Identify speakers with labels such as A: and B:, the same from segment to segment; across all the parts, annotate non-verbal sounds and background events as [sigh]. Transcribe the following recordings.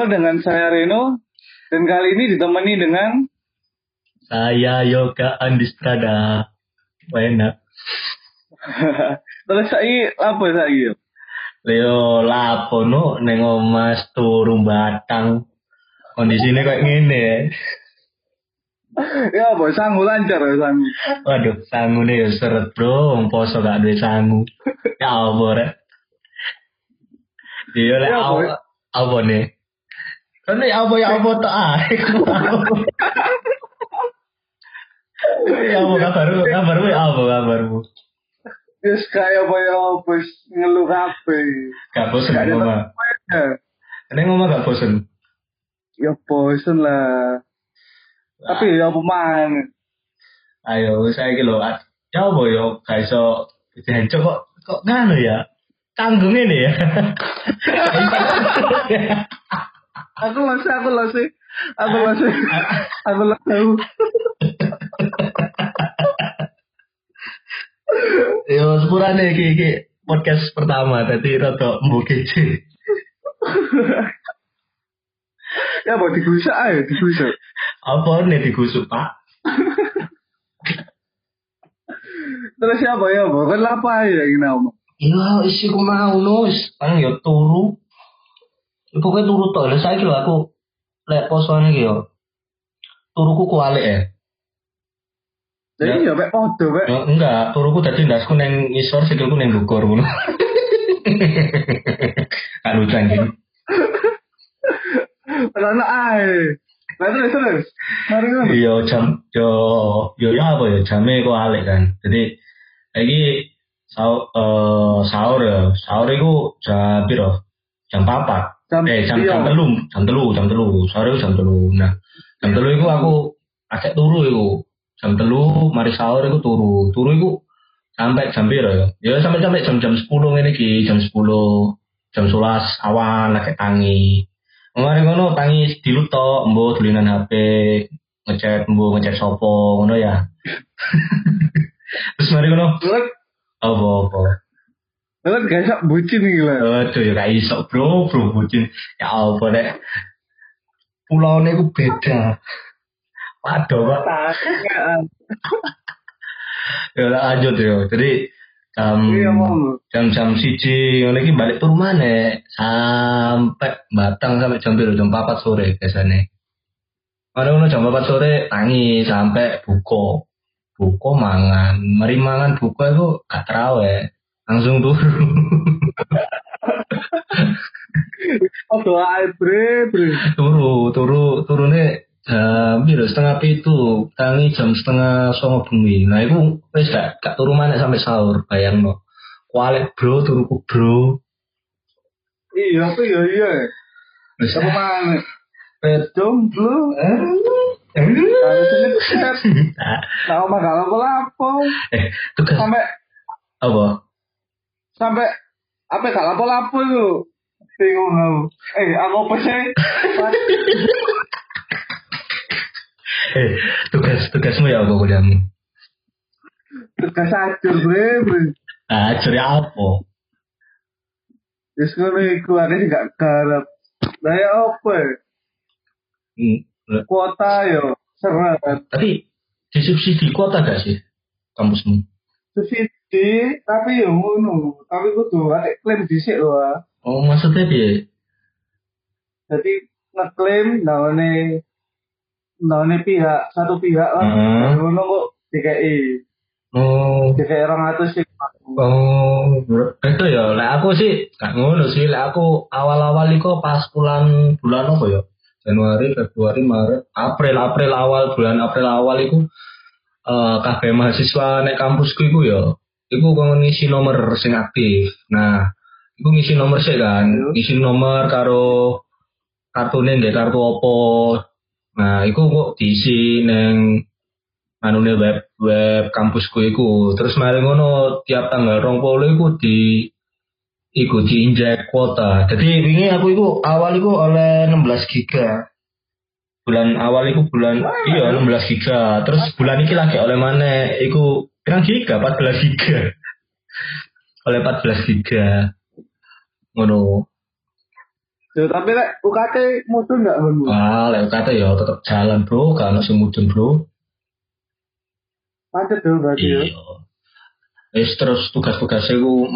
A: Halo dengan saya Reno dan kali ini ditemani dengan
B: Saya Yoga Andistrada. Enak. [laughs]
A: terus saya apa saya?
B: Leo lapo no neng omas turu batang. Kondisinya kayak gini ya.
A: Ya apa sangu lancar ya sangu.
B: Waduh, sangu nih ya seret bro, poso gak duwe sangu. Ya apa rek. Iya lek
A: Ya, Boy.
B: apa nih? Ya apa ya apa tak. [laughs] Ya apa kabarmu? Kabarmu ya apa kabarmu?
A: Yes kayak apa ya apa ngeluh apa?
B: Gak bosen ngomong. Neng ngomong gak bosen.
A: Ya bosen lah. Tapi ya apa man?
B: Ayo, saya iki lho, ya apa yo gak iso dijancuk kok kok nganu ya. Tanggung ini ya. [laughs]
A: Aku masih aku masih aku masih aku masih
B: Yo sepurane iki iki podcast pertama tadi rada mbokece.
A: ya apa digusak aja digusak.
B: Apa nih digusuk, Pak?
A: Terus siapa ya apa? Kan apa ya ini ngomong?
B: Iya, isi ku mau nus. Kan yo turu. Ya, Pokoknya turu tok. Lah saiki lho aku lek posoane iki yo. Turuku kualik ya.
A: Jadi ya mek podo mek.
B: Enggak, turuku tadi ndasku neng ngisor, sikilku neng dhukur [laughs] ngono. Kan lucu anjing.
A: Karena ae. Nah terus terus.
B: Iya jam yo yo ya apa ya jamnya kok alik kan. Jadi lagi sahur eh, sahur ya sahur itu jam piro? Jam papat.
A: Jam
B: eh jam jam telu jam telu jam telu itu jam telu. Nah jam telu itu aku acek turu itu jam telu mari sahur itu turu turu itu sampai jam piro ya? Ya sampai sampai jam jam sepuluh ini ki jam sepuluh jam sebelas awan lagi tangi. Kemarin ngono tangi dilutok, embo tulinan HP, ngechat embo ngechat sopo ngono ya. [laughs] Terus mari ngono,
A: Terus
B: apa apa.
A: Terus gak sak bucin iki lah.
B: Aduh ya gak iso bro, bro bucin. Ya apa nek pulau ku beda. Waduh.
A: Tak.
B: Ya lah, lanjut ya. Jadi jam
A: Iya mau.
B: jam-jam siji ngono iki balik tur maneh sampai Batang sampai jam piro jam 4 sore biasanya. Ada ngono jam 4 sore tangi sampai buko. Buko mangan, mari mangan buko itu gak terawih. Langsung turu. [laughs]
A: Podo ae bre bre.
B: turu, turu, turune jam piro setengah pitu, tangi jam setengah songo bengi. Nah, itu wis gak gak turu maneh sampai sahur, bayangno. Kualik bro, turuku bro.
A: Iya apa ya iya.
B: Wis [laughs]
A: Apa mana?
B: Eh?
A: Set.
B: Ah,
A: Tahu mah kalau lapo
B: eh, tugas
A: sampai
B: apa?
A: Sampai apa gak lapo-lapo itu. Bingung aku. Eh, aku apa sih?
B: Eh, tugas tugasmu ya apa kuliahmu?
A: Tugas acur bre.
B: Ah, cari apa?
A: Terus ngono iku ada gak garap. Lah ya apa? ya?
B: Hmm,
A: Kuota yo seret.
B: tapi disubsidi kuota gak sih kampusmu?
A: Subsidi tapi yo ngono. Tapi kudu ada klaim dhisik lho. ah.
B: Oh, maksudnya piye?
A: Jadi ngeklaim nawane nawane pihak satu pihak lah.
B: Hmm.
A: Ngono kok DKI.
B: Oh,
A: DKI 200 sih.
B: Oh, itu ya. Lek aku sih gak ngono sih. Lek aku awal-awal iku pas bulan bulan apa ya? Januari, Februari, Maret, April, April awal bulan April awal iku eh kabeh mahasiswa nek kampusku iku ya iku kok ngisi nomor sing aktif. Nah, iku ngisi nomor sih kan, ngisi nomor karo kartune nggih kartu opo. Nah, iku kok diisi neng anune web web kampusku iku. Terus mari ngono tiap tanggal 20 iku di iku diinjek kuota. Jadi wingi aku iku awal iku oleh 16 giga. Bulan awal iku bulan iya 16 giga. Terus bulan iki lagi oleh mana iku pirang giga 14 giga. oleh 14 giga. Ngono.
A: Ya, tapi lek UKT mudun enggak Bang?
B: Wah, lek kata ya tetep jalan bro, ono sing mudun bro.
A: Macet dong berarti ya.
B: Iya. Wis terus tugas-tugasnya ku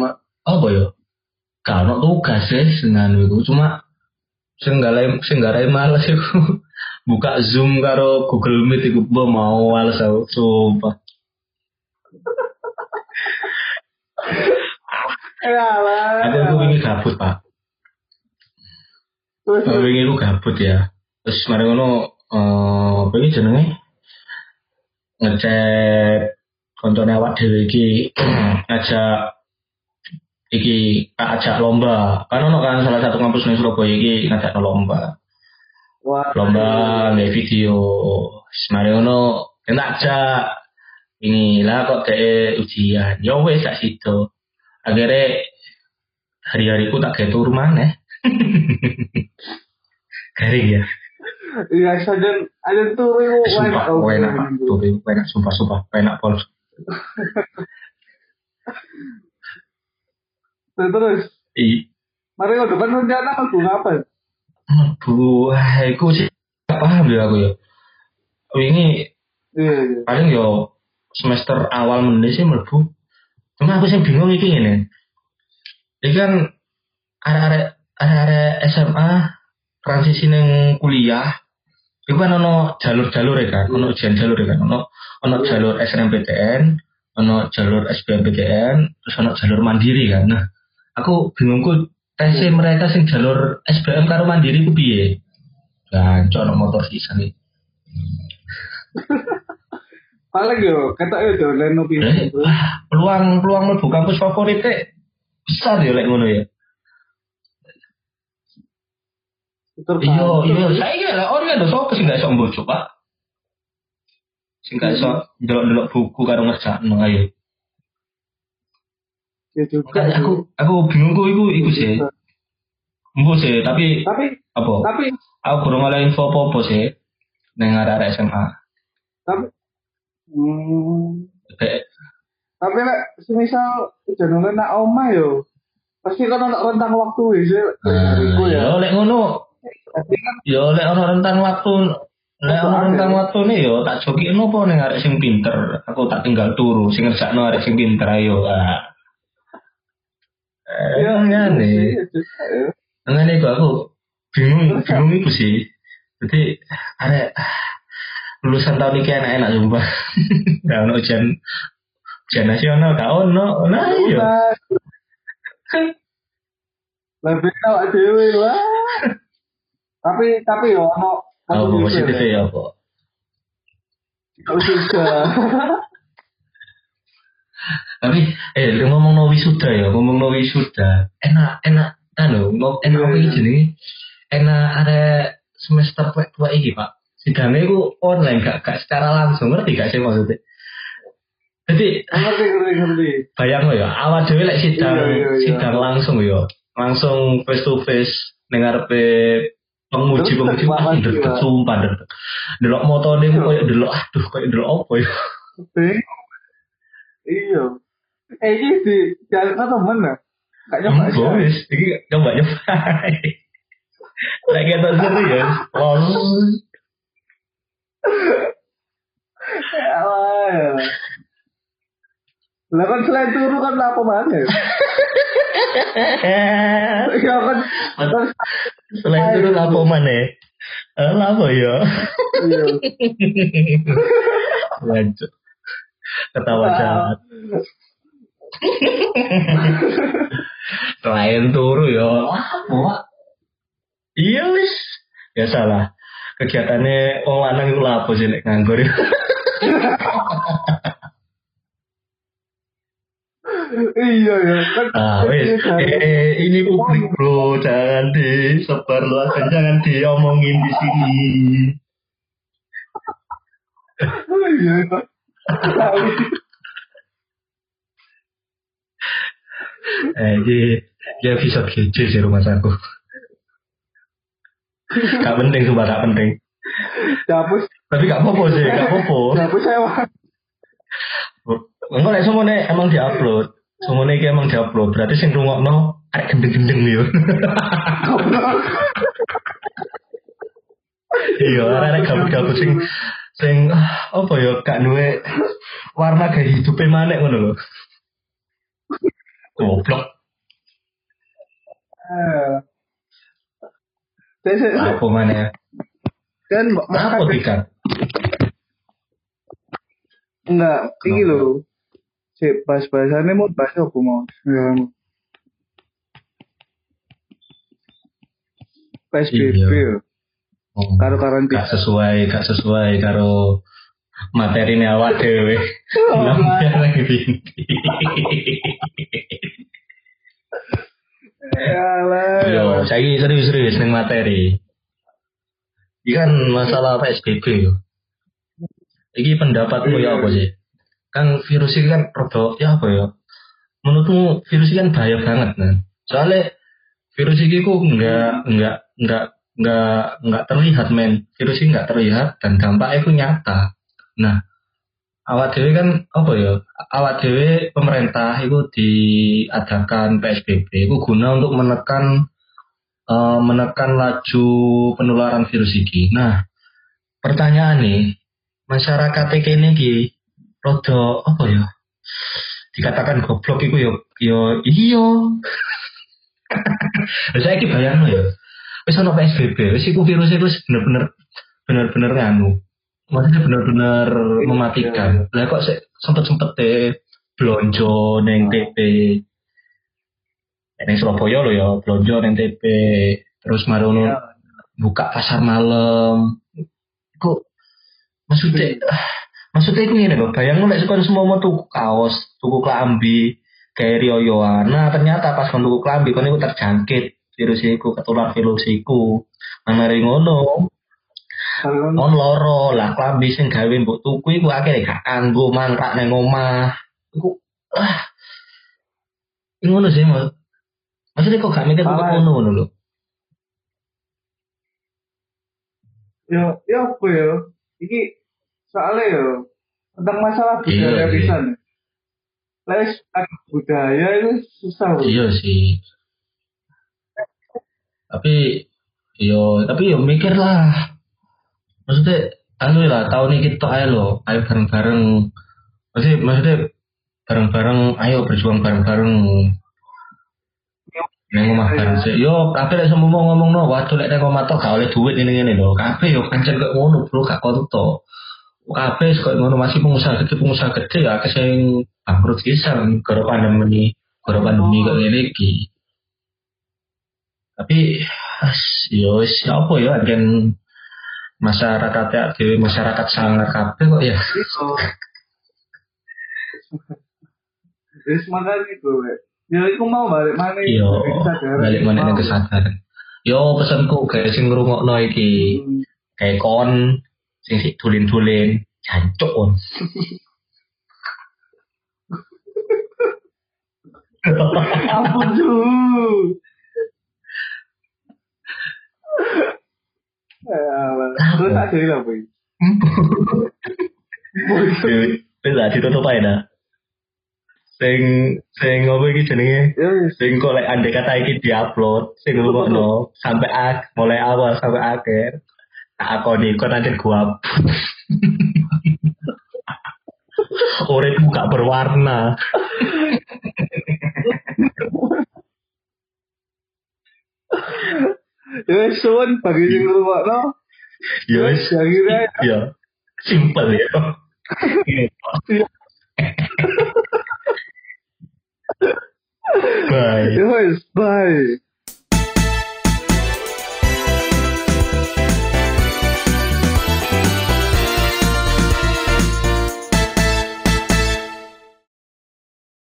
B: apa ya? Ono tugas sih sengan iku cuma sing garai males iku [laughs] buka Zoom karo Google Meet iku mau males aku sumpah.
A: Ya lah.
B: Aku aku wingi gabut, Pak. Aku wingi ku gabut ya. Terus mari ngono eh apa iki jenenge? Ngecek kontone awak dhewe iki [clears throat] ngajak iki tak ajak lomba. Kan ono kan salah satu kampus ning Surabaya iki ngajak lomba.
A: wah.
B: Lomba nge video. Terus Mari ngono enak ajak ini lah kok kayak ujian. Ya wes tak situ. Akhirnya hari-hariku tak kayak tur maneh. [laughs] Garing ya.
A: Iya, sajen ada tuh iku
B: Sumpah, enak pak. Tur itu enak, sumpah, sumpah. Enak pol. [laughs]
A: Terus
B: I,
A: mari ke depan rencana aku ngapain?
B: aduh, aku sih gak paham ya aku ya. Ini
A: Iya, iya.
B: paling yo semester awal meneh sih mlebu. Cuma aku sih bingung iki ngene. Iki kan arek-arek SMA transisi neng kuliah itu kan ono jalur-jalur ya kan, ono ujian jalur ya kan, ono ono jalur SNMPTN, ono jalur SBMPTN, terus ono jalur mandiri kan. Nah, aku bingungku tesnya mereka sing jalur SBM karo mandiri ku piye? Dan ono motor sisa nih.
A: Paling yo, kata yo dolen opi.
B: Eh, ah, peluang peluang mlebu kampus favorit teh besar ya lek ngono ya. Iya, iya, saya kira lah orang ada sopo sih nggak iso pak. Sing gak iso delok-delok buku karo ngerjakno ayo.
A: Ya juga.
B: Aku aku bingung kok iku iku sih. Mbok sih, tapi
A: Tapi
B: apa?
A: tapi
B: Aku kurang oleh info apa-apa sih. Neng arek SMA.
A: tapi hmm,
B: Kayak
A: tapi lek semisal jenenge nak omah yo. Pasti kan ono rentang waktu wis. Iku
B: ya
A: ya.
B: lek ngono
A: kan
B: Ya lek ana rentang waktu lek ana rentang waktu nih yo tak joki nopo ning arek sing pinter. Aku tak tinggal turu sing ngerjakno arek sing pinter ayo. Ah. Eh, ngene.
A: iya, juga, ya.
B: Ngene aku bingung bingung iku sih. Jadi arek lulusan tahun ini enak-enak sumpah. [laughs] Gak ono ujian ujian nasional gak ono. Nah iya.
A: Lebih awak dhewe lah. Tapi tapi yo ono
B: Apa positif ya apa?
A: Kau juga. [laughs]
B: Tapi eh lu ngomong no wisuda ya, ngomong no wisuda. Enak enak anu, enak apa iki jenenge? Enak ada semester tua tua iki, Pak. Sidangnya itu online gak gak secara langsung ngerti gak sih maksudnya? Jadi
A: Ngerti ngerti ngerti.
B: bayang ya, awal dhewe lek sidang
A: Iya, iya, iya.
B: sidang langsung ya. Langsung face to face dengar pe penguji penguji deg
A: Pak.
B: sumpah deg delok motone ku koyo delok aduh koyo delok apa ya
A: Bingung. Iya. Eh ini di jalan ke temen ya? Gak nyoba aja.
B: Ini coba nyoba. Lagi atau serius? Lol. [laughs]
A: Ya Allah, ya. Lah kan selain turu kan apa mana? [laughs] Ya kan.
B: Selain itu apa mana? Eh, apa ya?
A: Iya. [laughs]
B: Lanjut. Ketawa jahat. Selain turu ya. Apa? Iya wis. Ya salah. Kegiatannya wong lanang itu lapo sih nek nganggur.
A: Iya ya.
B: Ah, wes. Eh, eh, ini publik bro, jangan disebar luaskan, jangan diomongin di sini.
A: Iya. Tahu.
B: Eh, di dia bisa GC sih rumah aku. [laughs] Gak penting sumpah gak penting.
A: Dapus.
B: Tapi gak apa-apa sih, gak apa-apa. [laughs]
A: Dapus sewa.
B: Enggak lah semuanya emang diupload. Semuanya iki emang diupload. Berarti sing rungokno arek gendeng-gendeng yo. [laughs] Iya, arek gabut-gabut sing sing ah, apa ya gak duwe warna gaya hidupe manek ngono lho. Goblok. Apa mana?
A: kan
B: Apa tiga?
A: enggak iki
B: Kenapa?
A: lho. Si bahas bahasannya mau bahas apa mau? Ya, PSBB
B: Iya.
A: ya.
B: Oh,
A: Karo karantina.
B: gak sesuai, gak sesuai karo materi ini awak dewe. [laughs]
A: Oh,
B: Lampian [laughs] lagi binti. [laughs] Yo, saya serius-serius ning materi. Iki kan masalah PSBB yo. Iki pendapatmu ya apa sih? Kan virus ini kan rada ya apa ya? Menurutmu virus ini kan bahaya banget kan? Soalnya virus ini kok enggak enggak enggak enggak enggak terlihat men. Virus ini enggak terlihat dan dampaknya itu nyata. Nah, awak dewe kan apa ya? Awak dewe pemerintah itu diadakan PSBB itu guna untuk menekan eh, menekan laju penularan virus ini. Nah, pertanyaan nih, masyarakat ini ki rodo apa ya? Dikatakan goblok itu yo yo iyo. [laughs] Saya ki bayangno ya. Wis ono PSBB, wis iku virus itu bener-bener bener-bener nganu. Maksudnya bener-bener mematikan. Lah kok sih sempet-sempet deh blonjo neng TP. Neng Surabaya lo ya, blonjo neng TP. Terus marono
A: Iya.
B: buka pasar malam. Kok maksudnya [sighs] maksudnya itu ngene lho, bayangno lek sekon semua mau tuku kaos, tuku klambi, kayak rioyoan. Nah, ternyata pas kon tuku klambi kon iku terjangkit virus iku, ketular virus iku. Nah, mari ngono,
A: Kalau
B: on loro lah klambi sing gawe mbok tuku iku akhirnya gak kanggo mangkrak nang omah. Iku ah. Ngono sih, Mas. Maksudnya kok gak mikir
A: Salah.
B: ngono ngono lho.
A: ya ya apa ya? Iki soalnya ya tentang masalah
B: Iya,
A: budaya
B: iya.
A: pisan. Les budaya itu susah.
B: Iya sih. Tapi yo tapi yo mikir lah. Maksudnya anu lah tahun ini kita ayo lo, ayo bareng-bareng. Maksudnya maksudnya bareng-bareng, ayo berjuang bareng-bareng. Neng omah bareng sih. Yo, kabeh lek semua ngomong no, waduh lek neng omah tok gak oleh duit ini ini lho. Kabeh yo pancen kok ngono, Bro, gak konto. Kabeh kok ngono masih pengusaha gede, pengusaha gede ya kesing bangkrut kisan gara pandemi, gara pandemi kok ngene iki. Tapi yo wis apa ya agen masyarakat ya dhewe masyarakat sangar kabeh kok ya.
A: Itu. Wis makan itu, we. Ya iku mau balik mana?
B: Yo
A: balik
B: mana nang kesadaran. Yo pesanku kayak sing ngrungokno iki.
A: Hmm.
B: kayak kon sing sik tulin-tulin jancuk on.
A: Ampun dulu. [laughs] Terus tak jadi?
B: Wis lah ditutup ae dah. Sing sing ngopo iki jenenge?
A: Ya.
B: Sing kok lek andai kata iki diupload, sing ngrungokno sampai ak mulai awal sampai akhir. Tak akoni kok nanti gua Uripmu gak berwarna.
A: Ya suwun bagi sing ngrungokno.
B: Ya wis.
A: Ya kira
B: Ya. Simple ya. Bye.
A: ya wis bye.